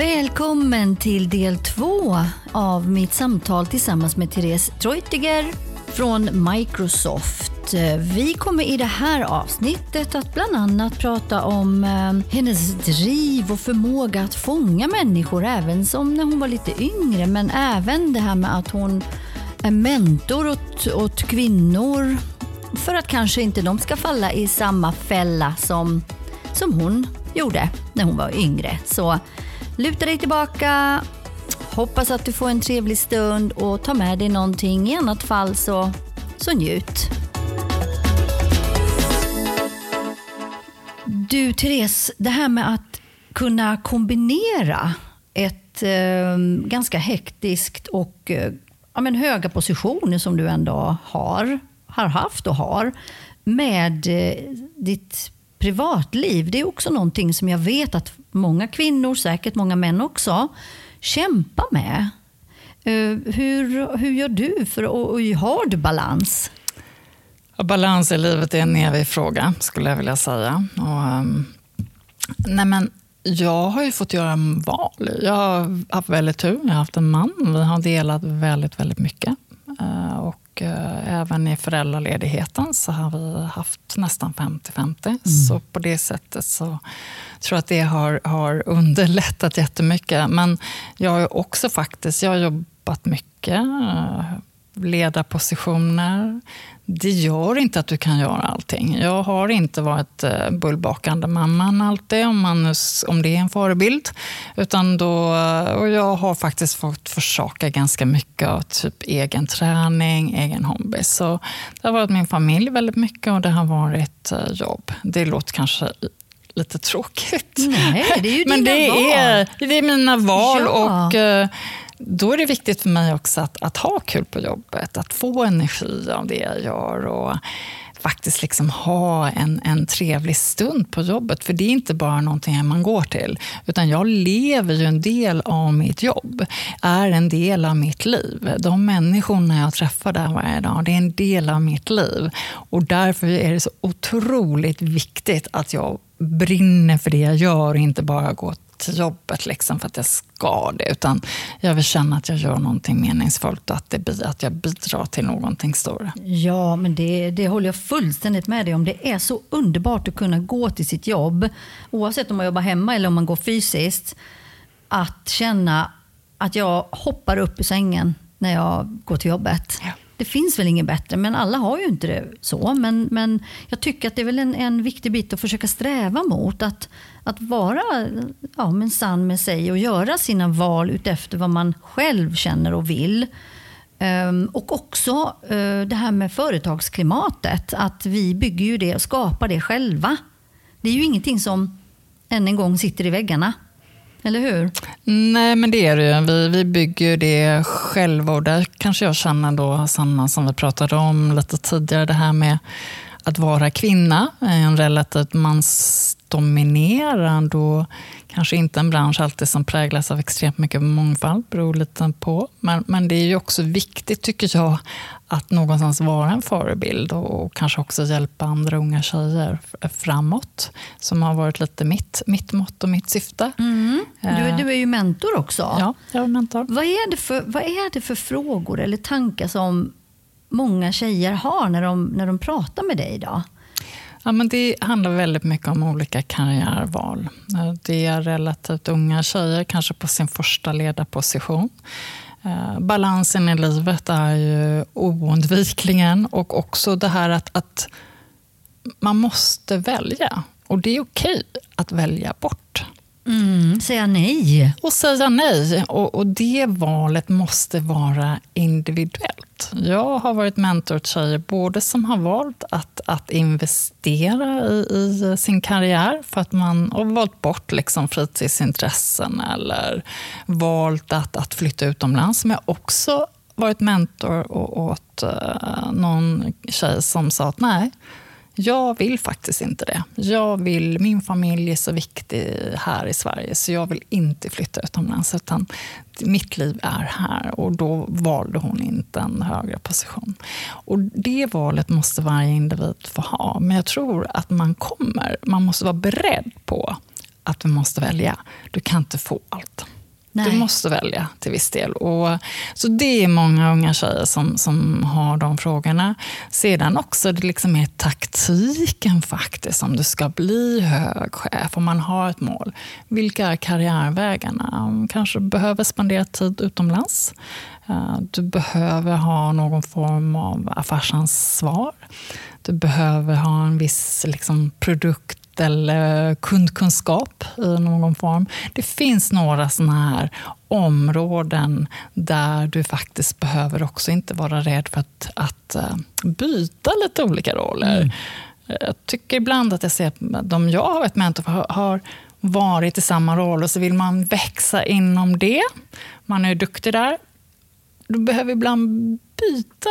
Välkommen till del två av mitt samtal tillsammans med Therese Treutiger från Microsoft. Vi kommer i det här avsnittet att bland annat prata om eh, hennes driv och förmåga att fånga människor även som när hon var lite yngre men även det här med att hon är mentor åt, åt kvinnor för att kanske inte de ska falla i samma fälla som, som hon gjorde när hon var yngre. Så luta dig tillbaka, hoppas att du får en trevlig stund och ta med dig någonting. I annat fall så, så njut. Du Therese, det här med att kunna kombinera ett eh, ganska hektiskt och eh, ja, men höga positioner som du ändå har, har haft och har med eh, ditt privatliv. Det är också någonting som jag vet att många kvinnor, säkert många män också, kämpar med. Uh, hur, hur gör du för att har du balans? Balans i livet är en evig fråga, skulle jag vilja säga. Och, um, nej men, jag har ju fått göra val. Jag har haft väldigt tur. Jag har haft en man. Vi har delat väldigt, väldigt mycket. Uh, och Eh, även i föräldraledigheten så har vi haft nästan 50-50. Mm. Så på det sättet så tror att det har, har underlättat jättemycket. Men jag har också faktiskt jag har jobbat mycket, eh, ledarpositioner, det gör inte att du kan göra allting. Jag har inte varit eh, bullbakande mamman alltid, om, man, om det är en förebild. Utan då, eh, och jag har faktiskt fått försaka ganska mycket av typ egen träning, egen hobby. Så det har varit min familj väldigt mycket och det har varit jobb. Det låter kanske lite tråkigt. Nej, det är ju Men dina det val. Är, det är mina val. Ja. och eh, då är det viktigt för mig också att, att ha kul på jobbet, att få energi av det jag gör och faktiskt liksom ha en, en trevlig stund på jobbet. För det är inte bara någonting man går till, utan jag lever ju en del av mitt jobb, är en del av mitt liv. De människorna jag träffar där varje dag, det är en del av mitt liv. Och därför är det så otroligt viktigt att jag brinner för det jag gör och inte bara går till jobbet liksom för att jag ska det. Utan jag vill känna att jag gör någonting meningsfullt och att, det, att jag bidrar till någonting större. Ja, men det, det håller jag fullständigt med dig om. Det är så underbart att kunna gå till sitt jobb, oavsett om man jobbar hemma eller om man går fysiskt, att känna att jag hoppar upp i sängen när jag går till jobbet. Ja. Det finns väl inget bättre, men alla har ju inte det så. Men, men jag tycker att det är väl en, en viktig bit att försöka sträva mot. Att, att vara ja, men sann med sig och göra sina val utefter vad man själv känner och vill. Um, och också uh, det här med företagsklimatet. Att vi bygger ju det och skapar det själva. Det är ju ingenting som än en gång sitter i väggarna. Eller hur? Nej, men det är det ju. Vi, vi bygger det själva och där kanske jag känner då, Sanna, som vi pratade om lite tidigare, det här med att vara kvinna i en relativt mans mansdominerad och kanske inte en bransch alltid som präglas av extremt mycket mångfald, beror lite på. Men, men det är ju också viktigt, tycker jag, att någonstans vara en förebild och, och kanske också hjälpa andra unga tjejer framåt, som har varit lite mitt, mitt mått och mitt syfte. Mm. Du, du är ju mentor också. Ja, jag är mentor. Vad är, det för, vad är det för frågor eller tankar som många tjejer har när de, när de pratar med dig idag? Ja, men det handlar väldigt mycket om olika karriärval. Det är relativt unga tjejer, kanske på sin första ledarposition. Eh, balansen i livet är ju oundvikligen och också det här att, att man måste välja. Och det är okej att välja bort. Mm, säga nej. Och säga nej. Och, och det valet måste vara individuellt. Jag har varit mentor till tjejer både som har valt att, att investera i, i sin karriär för att man har valt bort liksom fritidsintressen eller valt att, att flytta utomlands. Men jag har också varit mentor åt uh, någon tjej som sa att nej, jag vill faktiskt inte det. Jag vill, min familj är så viktig här i Sverige så jag vill inte flytta utomlands. Utan mitt liv är här och då valde hon inte en högre position. Och Det valet måste varje individ få ha. Men jag tror att man kommer, man måste vara beredd på att man måste välja. Du kan inte få allt. Nej. Du måste välja till viss del. Och, så det är många unga tjejer som, som har de frågorna. Sedan också det liksom är taktiken faktiskt, om du ska bli hög chef, om man har ett mål. Vilka är karriärvägarna? Kanske behöver spendera tid utomlands. Eh, du behöver ha någon form av affärsansvar. Du behöver ha en viss liksom, produkt eller kundkunskap i någon form. Det finns några sådana här områden där du faktiskt behöver också inte vara rädd för att, att eh, byta lite olika roller. Mm. Jag tycker ibland att jag ser att de jag har varit mentor för har varit i samma roll och så vill man växa inom det. Man är duktig där. Du behöver ibland byta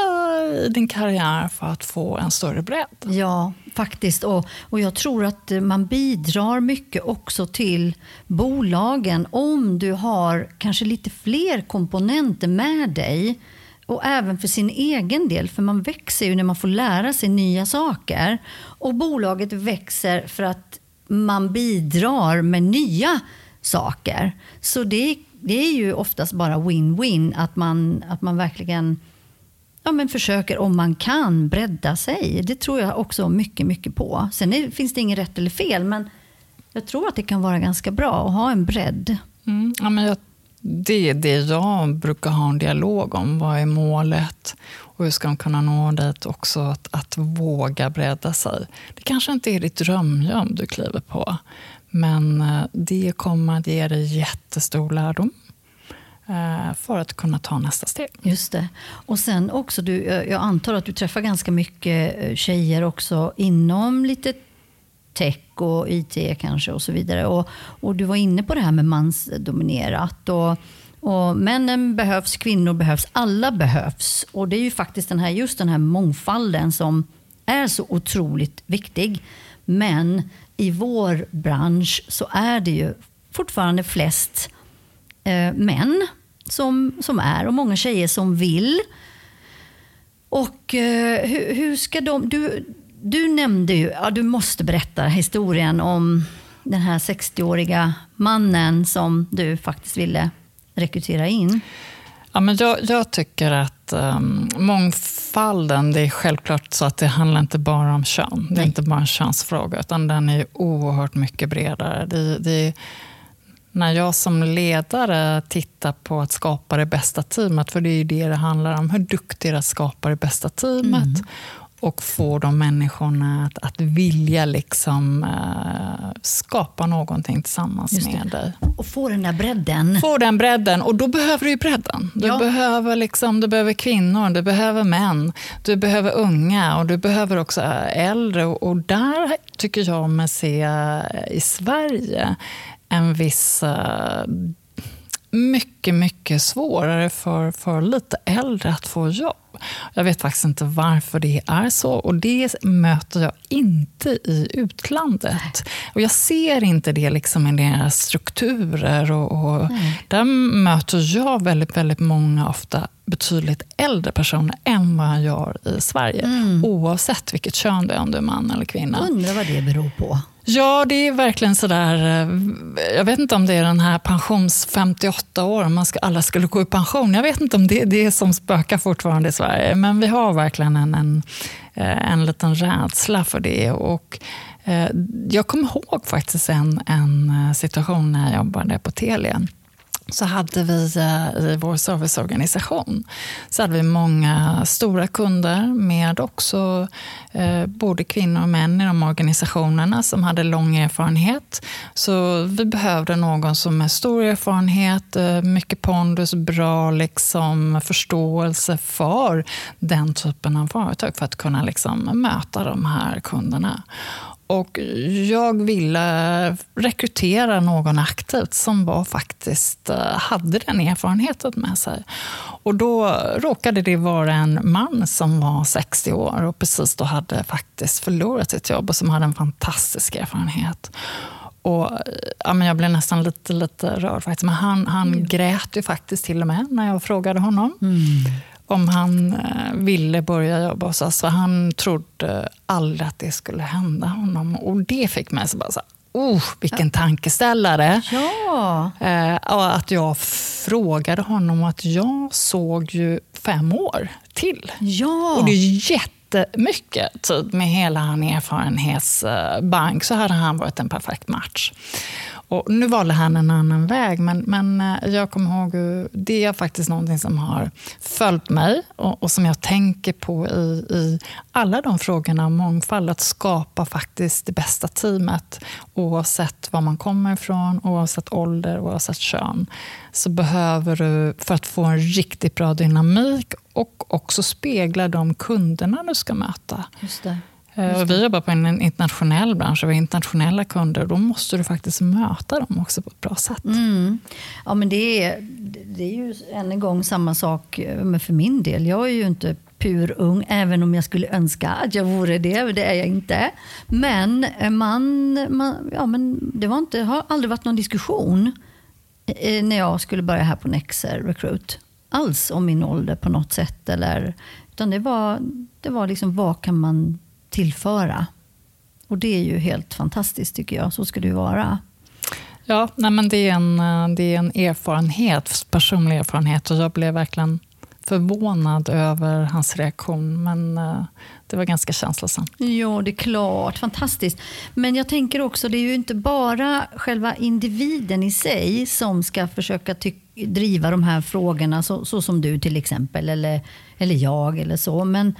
i din karriär för att få en större bredd. Ja, faktiskt. Och, och jag tror att man bidrar mycket också till bolagen om du har kanske lite fler komponenter med dig. Och även för sin egen del, för man växer ju när man får lära sig nya saker. Och bolaget växer för att man bidrar med nya saker. Så det, det är ju oftast bara win-win, att man, att man verkligen ja, men försöker, om man kan, bredda sig. Det tror jag också mycket, mycket på. Sen är, finns det inget rätt eller fel, men jag tror att det kan vara ganska bra att ha en bredd. Mm, ja, men jag, det är det jag brukar ha en dialog om. Vad är målet? Och hur ska de kunna nå dit? Också att, att våga bredda sig. Det kanske inte är ditt drömjobb du kliver på, men eh, det kommer att ge dig jättestor lärdom Eh, för att kunna ta nästa steg. Just det. Och sen också, du, jag antar att du träffar ganska mycket eh, tjejer också inom lite tech och IT kanske och så vidare. Och, och du var inne på det här med mansdominerat. Och, och männen behövs, kvinnor behövs, alla behövs. Och det är ju faktiskt den här, just den här mångfalden som är så otroligt viktig. Men i vår bransch så är det ju fortfarande flest eh, män som, som är och många tjejer som vill. Och eh, hur, hur, ska de... Du, du nämnde ju, ja, du måste berätta historien om den här 60-åriga mannen som du faktiskt ville rekrytera in. Ja, men jag, jag tycker att um, mångfalden, det är självklart så att det handlar inte bara om kön. Det är Nej. inte bara en könsfråga, utan den är oerhört mycket bredare. Det, det när jag som ledare tittar på att skapa det bästa teamet, för det är ju det det handlar om, hur duktig är att skapa det bästa teamet? Mm. och få de människorna att, att vilja liksom, uh, skapa någonting tillsammans med dig. Och få den där bredden. Få den bredden, och då behöver du ju bredden. Du, ja. behöver liksom, du behöver kvinnor, du behöver män, du behöver unga och du behöver också äldre. Och, och där tycker jag mig se i Sverige en viss eh, mycket, mycket svårare för, för lite äldre att få jobb. Jag vet faktiskt inte varför det är så och det möter jag inte i utlandet. Och Jag ser inte det liksom i deras strukturer. Och, och där möter jag väldigt, väldigt många, ofta betydligt äldre personer än vad jag gör i Sverige. Mm. Oavsett vilket kön det är, om du är man eller kvinna. Undrar vad det beror på. Ja, det är verkligen sådär... Eh, jag vet inte om det är den här pensions 58 år, man ska, alla skulle gå i pension. Jag vet inte om det är det som spökar fortfarande i Sverige. Men vi har verkligen en, en, eh, en liten rädsla för det. Och, eh, jag kommer ihåg faktiskt en, en situation när jag jobbade på Telia så hade vi eh, i vår serviceorganisation så hade vi många stora kunder med också eh, både kvinnor och män i de organisationerna som hade lång erfarenhet. Så vi behövde någon som med stor erfarenhet, eh, mycket pondus, bra liksom, förståelse för den typen av företag för att kunna liksom, möta de här kunderna. Och jag ville rekrytera någon aktivt som var faktiskt eh, hade den erfarenheten med sig. Och då råkade det vara en man som var 60 år och precis då hade faktiskt förlorat sitt jobb och som hade en fantastisk erfarenhet. Och, ja, men jag blev nästan lite, lite rörd faktiskt. Men han, han mm. grät ju faktiskt till och med när jag frågade honom. Mm om han eh, ville börja jobba hos oss. För han trodde aldrig att det skulle hända honom. Och det fick mig så bara så oh, vilken tankeställare. Ja. Eh, att jag frågade honom att jag såg ju fem år till. Ja. Och det är jättemycket tid med hela hans erfarenhetsbank. Så hade han varit en perfekt match. Och nu valde han en annan väg, men, men eh, jag kommer ihåg det är faktiskt någonting som har följt mig och, och som jag tänker på i, i alla de frågorna om mångfald. Att skapa faktiskt det bästa teamet oavsett var man kommer ifrån, oavsett ålder, oavsett kön. Så behöver du, för att få en riktigt bra dynamik och också spegla de kunderna du ska möta. Just det. Eh, och vi jobbar på en internationell bransch och vi har internationella kunder. Då måste du faktiskt möta dem också på ett bra sätt. Mm. Ja, men det är, det är ju än en gång samma sak men för min del. Jag är ju inte pur ung, även om jag skulle önska att jag vore det. Det är jag inte. Men, man, man ja, men det var inte, har aldrig varit någon diskussion eh, när jag skulle börja här på Nexer Recruit alls om min ålder på något sätt. Eller, utan det var, det var liksom, vad kan man tillföra. Och det är ju helt fantastiskt tycker jag. Så ska det ju vara. Ja, nej men det, är en, eh, det är en erfarenhet, personlig erfarenhet. Och jag blev verkligen förvånad över hans reaktion. Men eh, det var ganska känslosamt. Ja, det är klart. Fantastiskt. Men jag tänker också, det är ju inte bara själva individen i sig som ska försöka driva de här frågorna, så, så, som du till exempel, eller, eller jag eller så. Men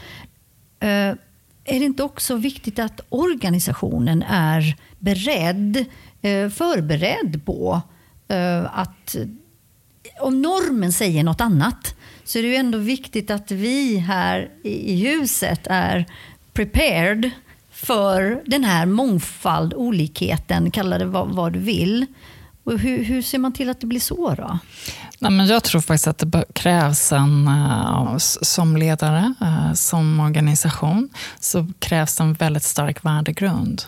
eh, är det inte också viktigt att organisationen är beredd, eh, förberedd på eh, att om normen säger något annat så är det ju ändå viktigt att vi här i huset är prepared för den här mångfald, olikheten, kalla det vad, vad du vill. Och hur, hur, ser man till att det blir så då? Nej, men jag tror faktiskt att det krävs en, eh, som ledare, eh, som organisation, så krävs en väldigt stark värdegrund.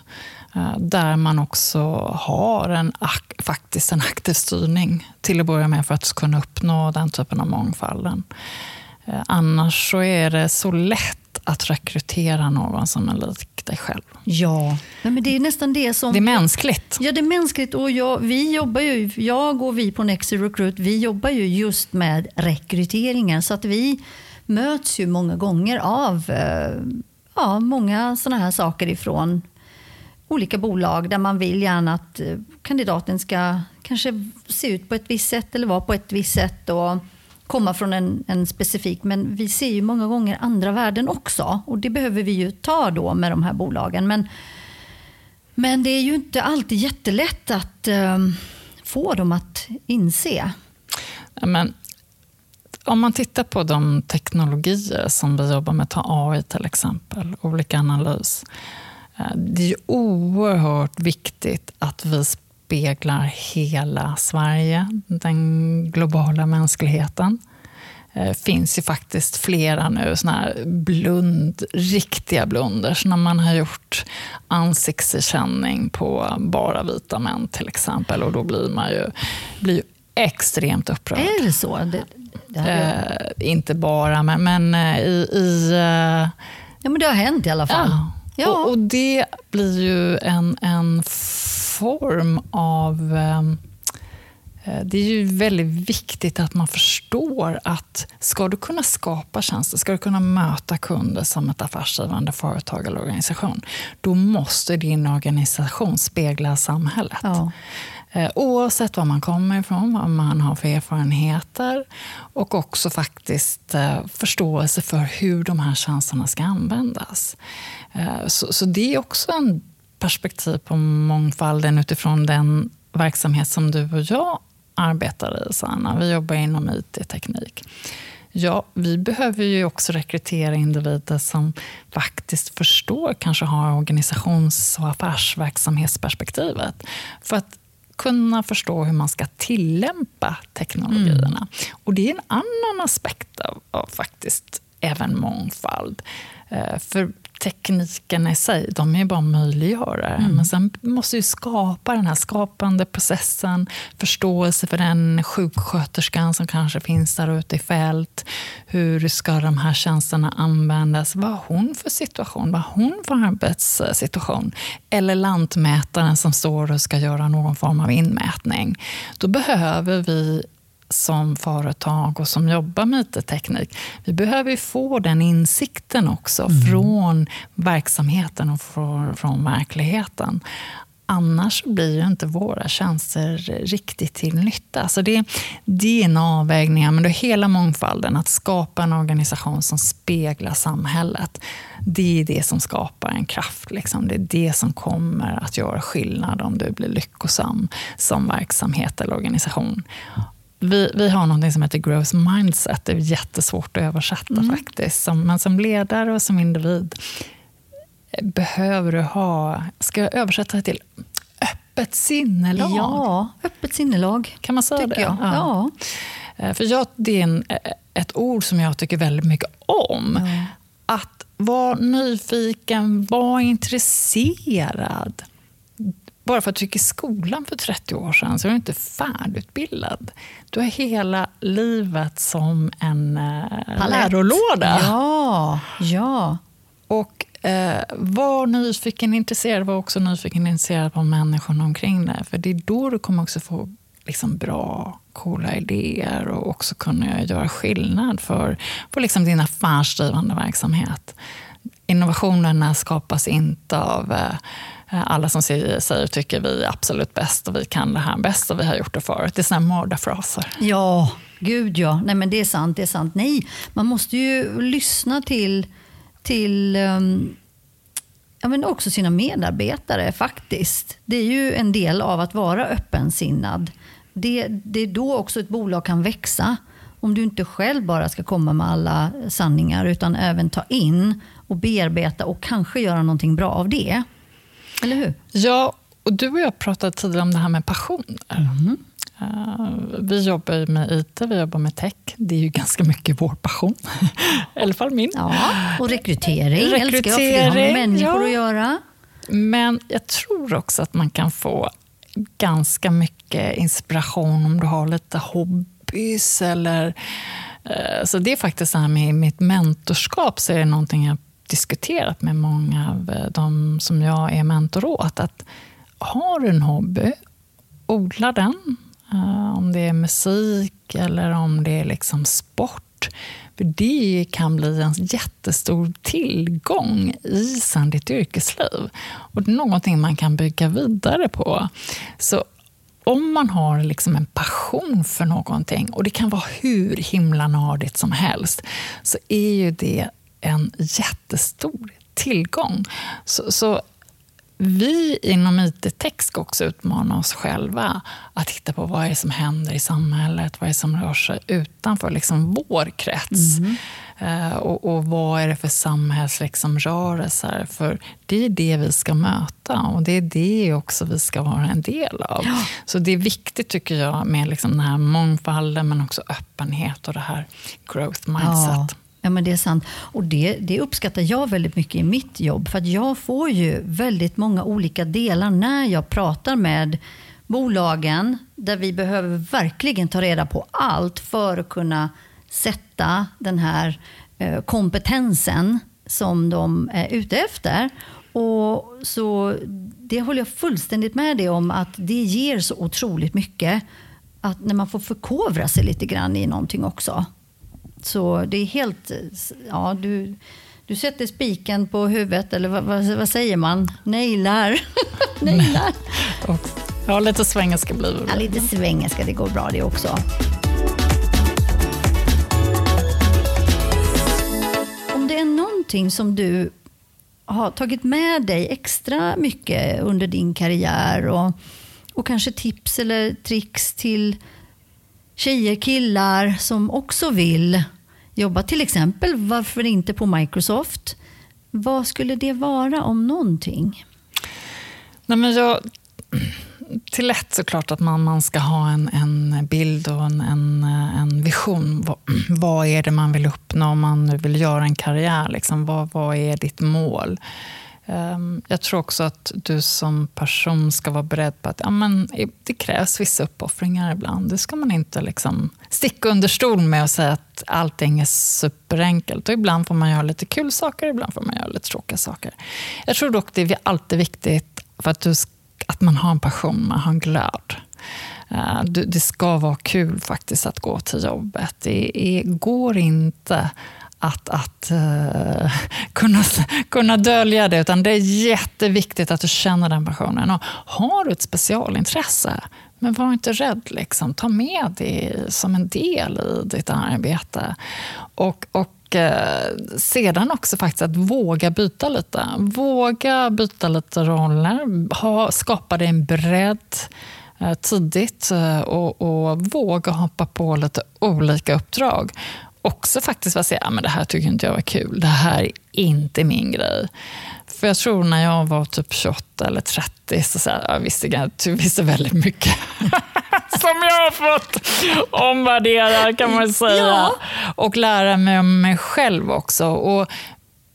Eh, där man också har en, faktiskt en aktiv styrning till att börja med för att kunna uppnå den typen av mångfalden. Annars så är det så lätt att rekrytera någon som är lik dig själv. Ja, men det är nästan det som... Det är mänskligt. Ja, det är mänskligt. Och jag, vi jobbar ju, jag och vi på Nexi Recruit, vi jobbar ju just med rekryteringen. Så att vi möts ju många gånger av eh, ja, många sådana här saker ifrån olika bolag där man vill gärna att eh, kandidaten ska kanske se ut på ett visst sätt eller vara på ett visst sätt. Och, komma från en, en, specifik, men vi ser ju många gånger andra värden också. Och det behöver vi ju ta då med de här bolagen. Men, men det är ju inte alltid jättelätt att eh, få dem att inse. Men, om man tittar på de teknologier som vi jobbar med, ta AI till exempel, olika analys. Eh, det är ju oerhört viktigt att vi speglar hela Sverige, den globala mänskligheten. Det eh, finns ju faktiskt flera nu såna här blund, riktiga blunders när man har gjort ansiktsigenkänning på bara vita män till exempel. Och då blir man ju, blir ju extremt upprörd. Är det så? Det, det eh, inte bara, men, men eh, i... i eh, ja, men det har hänt i alla fall. Ja. ja. Och, och, det blir ju en, en form av... Ehm, eh, det är ju väldigt viktigt att man förstår att ska du kunna skapa tjänster, ska du kunna möta kunder som ett affärsgivande företag eller organisation, då måste din organisation spegla samhället. Ja. Eh, oavsett var man kommer ifrån, vad man har för erfarenheter och också faktiskt eh, förståelse för hur de här tjänsterna ska användas. Så, så det är också en perspektiv på mångfalden utifrån den verksamhet som du och jag arbetar i, Sanna. Vi jobbar inom IT-teknik. Ja, vi behöver ju också rekrytera individer som faktiskt förstår, kanske har organisations och affärsverksamhetsperspektivet. För att kunna förstå hur man ska tillämpa teknologierna. Mm. Och det är en annan aspekt av, av faktiskt även mångfald. Eh, för teknikerna i sig, de är bara möjliggörare. Mm. Men sen måste vi skapa den här skapande processen, förståelse för den sjuksköterskan som kanske finns där ute i fält. Hur ska de här tjänsterna användas? Vad har hon för situation? Vad har hon för arbetssituation? Eller lantmätaren som står och ska göra någon form av inmätning. Då behöver vi som företag och som jobbar med IT-teknik, vi behöver få den insikten också mm. från verksamheten och från, från verkligheten. Annars blir ju inte våra tjänster riktigt till nytta. Så det, det är en avvägning, men det är hela mångfalden. Att skapa en organisation som speglar samhället. Det är det som skapar en kraft. Liksom. Det är det som kommer att göra skillnad om du blir lyckosam som verksamhet eller organisation. Vi, vi har något som heter growth mindset. Det är jättesvårt att översätta mm. faktiskt. Som, men som ledare och som individ behöver du ha, ska jag översätta det till öppet sinnelag? Ja, öppet sinnelag. Kan man säga det? Jag. Ja. ja. Eh, för jag, det är en, ett ord som jag tycker väldigt mycket om. Ja. Att vara nyfiken, vara intresserad bara för att du gick i skolan för 30 år sedan så är du inte färdigutbildad. Du har hela livet som en eh, lärolåda. Ja, ja. Och eh, var nyfiken, intresserad, var också nyfiken, intresserad på människorna omkring dig. För det är då du kommer också få liksom bra, coola idéer och också kunna göra skillnad för, för liksom din affärsdrivande verksamhet. Innovationerna skapas inte av eh, Eh, alla som säger och tycker vi är absolut bäst och vi kan det här bäst och vi har gjort det förut. Det är sådana mördarfraser. Ja, gud ja. Nej, men det är sant. Det är sant. Nej, man måste ju lyssna till, till um, ja, men också sina medarbetare faktiskt. Det är ju en del av att vara öppensinnad. Det, det är då också ett bolag kan växa. Om du inte själv bara ska komma med alla sanningar utan även ta in och bearbeta och kanske göra någonting bra av det. Eller hur? Ja, och du och jag pratade tidigare om det här med passioner. Mm. Uh, vi jobbar med IT, vi jobbar med tech. Det är ju ganska mycket vår passion. I alla fall min. Ja, och rekrytering, rekrytering älskar jag, för det har med människor ja. att göra. Men jag tror också att man kan få ganska mycket inspiration om du har lite hobbys. Eller, uh, så det är faktiskt det här med mitt mentorskap, så är det någonting jag diskuterat med många av eh, de som jag är mentor åt. Att har du en hobby, odla den. Uh, om det är musik eller om det är liksom sport. För det kan bli en jättestor tillgång i sen ditt yrkesliv. Och det är någonting man kan bygga vidare på. Så om man har liksom en passion för någonting, och det kan vara hur himla nördigt som helst, så är ju det en jättestor tillgång. Så, så vi inom IT-tech ska också utmana oss själva att titta på vad är det som händer i samhället, vad är som rör sig utanför liksom vår krets. Mm. Uh, och, och, vad är det för samhällsrörelser? Liksom, för det är det vi ska möta och det är det också vi ska vara en del av. Ja. Så det är viktigt tycker jag med liksom den här mångfalden men också öppenhet och det här growth mindset. Ja. Ja, men det är sant. Och det, det uppskattar jag väldigt mycket i mitt jobb. För att jag får ju väldigt många olika delar när jag pratar med bolagen där vi behöver verkligen ta reda på allt för att kunna sätta den här eh, kompetensen som de är ute efter. Och så Det håller jag fullständigt med dig om att det ger så otroligt mycket. Att när man får förkovra sig lite grann i någonting också. Så det är helt... Ja, du, du sätter spiken på huvudet, eller vad, vad, vad säger man? Nailar. Nailar. Ja, lite svengelska blir det. Ja, lite svengelska, det går bra det också. Om det är någonting som du har tagit med dig extra mycket under din karriär och, och kanske tips eller tricks till tjejer, killar som också vill jobba till exempel, varför inte på Microsoft? Vad skulle det vara om någonting? Nej, men jag, till lätt såklart att man, man ska ha en, en bild och en, en, en vision. Vad, vad, är det man vill uppnå om man nu vill göra en karriär? Liksom? Vad, vad är ditt mål? Ehm, jag tror också att du som person ska vara beredd på att ja, men, det krävs vissa uppoffringar ibland. Det ska man inte liksom sticka under stol med och säga att allting är superenkelt. Och ibland får man göra lite kul saker, ibland får man göra lite tråkiga saker. Jag tror dock det är alltid viktigt för att, du, att man har en passion, man har en glöd. Ehm, det ska vara kul faktiskt att gå till jobbet. Det går inte att, att uh, kunna, kunna dölja det, utan det är jätteviktigt att du känner den passionen. Och har du ett specialintresse, men var inte rädd. Liksom. Ta med det som en del i ditt arbete. Och, och eh, sedan också faktiskt att våga byta lite. Våga byta lite roller. Ha, skapa dig en bredd eh, tidigt eh, och, och, våga hoppa på lite olika uppdrag också faktiskt vara säga, men det här tycker inte jag var kul. Det här är inte min grej. För jag tror när jag var typ 28 eller 30 så, så här, jag visste jag visste väldigt mycket. Som jag har fått omvärdera kan man säga. Ja. Och lära mig om mig själv också. Och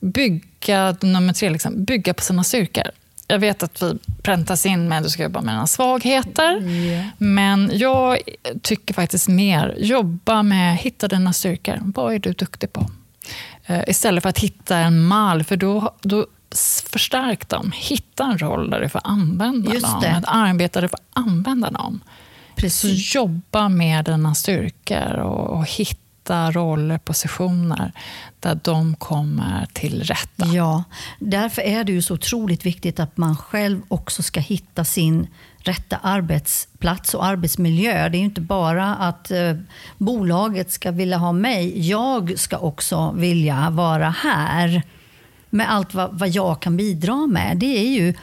bygga, nummer tre, liksom, bygga på sina styrkor. Jag vet att vi präntas in med att du ska jobba med dina svagheter. Mm. Men jag tycker faktiskt mer, jobba med, hitta dina styrkor. Vad är du duktig på? Uh, istället för att hitta en mall, för då, då förstärk dem. Hitta en roll där du får använda Just dem. Det. Ett arbete där du får använda dem. Precis. Så jobba med dina styrkor och, och hitta hitta roller, positioner där de kommer till rätta. Ja, därför är det ju så otroligt viktigt att man själv också ska hitta sin rätta arbetsplats och arbetsmiljö. Det är inte bara att eh, bolaget ska vilja ha mig. Jag ska också vilja vara här med allt vad, vad jag kan bidra med. Det är ju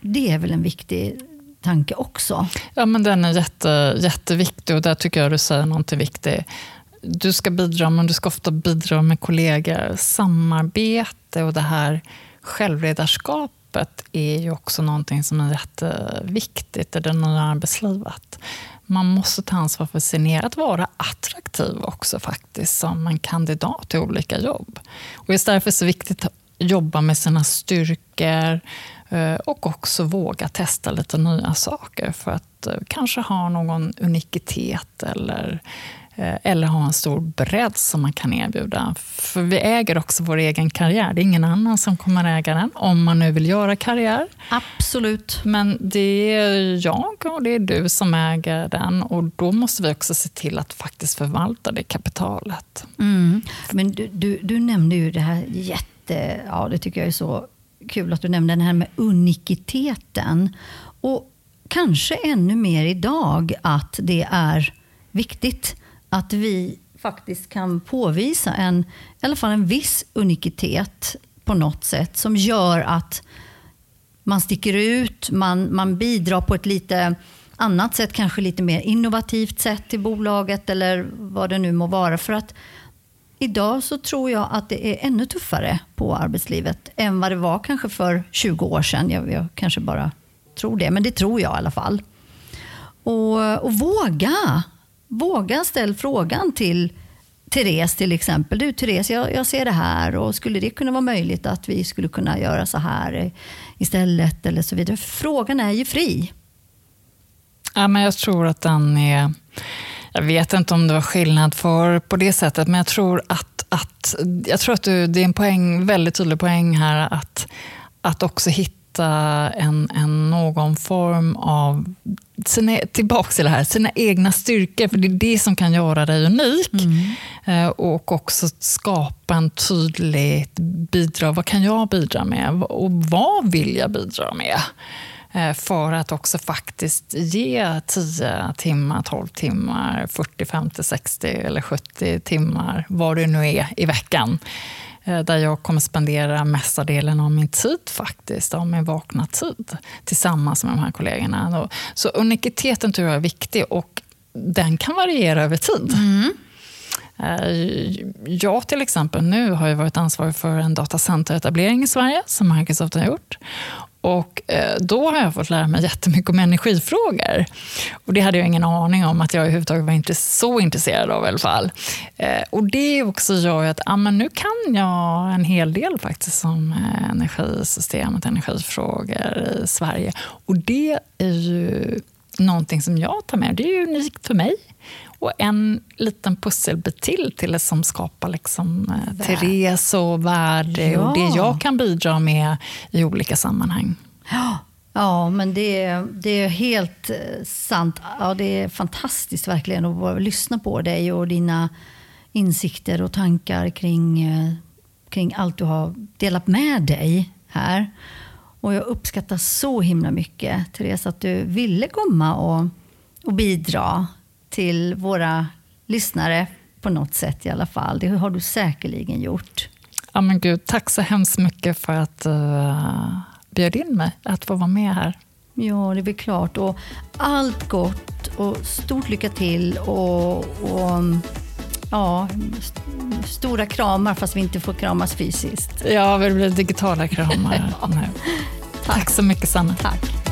det är väl en viktig tanke också. Ja, men den är jätte, jätteviktig och där tycker jag du säger någonting viktigt du ska bidra, men du ska ofta bidra med kollegor. Samarbete och det här självledarskapet är ju också någonting som är jätteviktigt i det nya arbetslivet. Man måste ta ansvar för sin egen, att vara attraktiv också faktiskt som en kandidat till olika jobb. Och just därför är det så viktigt att jobba med sina styrkor eh, och också våga testa lite nya saker för att eh, kanske ha någon unikitet eller eller ha en stor bredd som man kan erbjuda. För vi äger också vår egen karriär. Det är ingen annan som kommer äga den, om man nu vill göra karriär. Absolut. Men det är jag och det är du som äger den och då måste vi också se till att faktiskt förvalta det kapitalet. Mm. Men du, du, du nämnde ju det här jätte... Ja, det tycker jag är så kul att du nämnde den här med unikiteten. Och kanske ännu mer idag att det är viktigt att vi faktiskt kan påvisa en, i alla fall en viss unikitet på något sätt som gör att man sticker ut, man, man bidrar på ett lite annat sätt, kanske lite mer innovativt sätt till bolaget eller vad det nu må vara. För att idag så tror jag att det är ännu tuffare på arbetslivet än vad det var kanske för 20 år sedan. Jag, jag kanske bara tror det, men det tror jag i alla fall. Och, och våga våga ställ frågan till Therese till exempel. Du Therese, jag, jag, ser det här och skulle det kunna vara möjligt att vi skulle kunna göra så här istället eller så vidare. Frågan är ju fri. Ja, men jag tror att den är... Jag vet inte om det var skillnad för på det sättet, men jag tror att, att, jag tror att du, det är en poäng, väldigt tydlig poäng här att, att också hitta hitta en, en, någon form av, sina, tillbaka till det här, sina egna styrkor. För det är det som kan göra dig unik. Mm. Eh, och också skapa en tydlig bidrag. Vad kan jag bidra med? Och vad vill jag bidra med? Eh, för att också faktiskt ge 10 timmar, 12 timmar, 40, 50, 60 eller 70 timmar, vad det nu är, i veckan där jag kommer spendera mesta delen av min tid faktiskt, av min vakna tid, tillsammans med de här kollegorna. Så unikiteten tror jag är viktig och den kan variera över tid. Mm. Eh, jag till exempel nu har jag varit ansvarig för en datacenteretablering i Sverige, som Microsoft har gjort. Och eh, då har jag fått lära mig jättemycket om energifrågor. Och det hade jag ingen aning om att jag överhuvudtaget var inte så intresserad av i alla fall. Eh, och det också gör att ah, men nu kan jag en hel del faktiskt om eh, energisystemet, energifrågor i Sverige. Och det är ju någonting som jag tar med. Det är ju unikt för mig. Och en liten pusselbit till, till som skapar liksom, eh, Therese och värde ja. och det jag kan bidra med i olika sammanhang. Ja, ja men det, det är helt eh, sant. Ja, det är fantastiskt verkligen att lyssna på dig och dina insikter och tankar kring, eh, kring allt du har delat med dig här. Och jag uppskattar så himla mycket, Therese, att du ville komma och, och bidra till våra lyssnare på något sätt i alla fall. Det har du säkerligen gjort. Ja, men Gud, tack så hemskt mycket för att du uh, bjöd in mig att få vara med här. Ja, det är väl klart. Och allt gott och stort lycka till och, och ja, stora kramar fast vi inte får kramas fysiskt. Ja, det blir digitala kramar. ja. Tack. Tack så mycket, Sanna. Tack.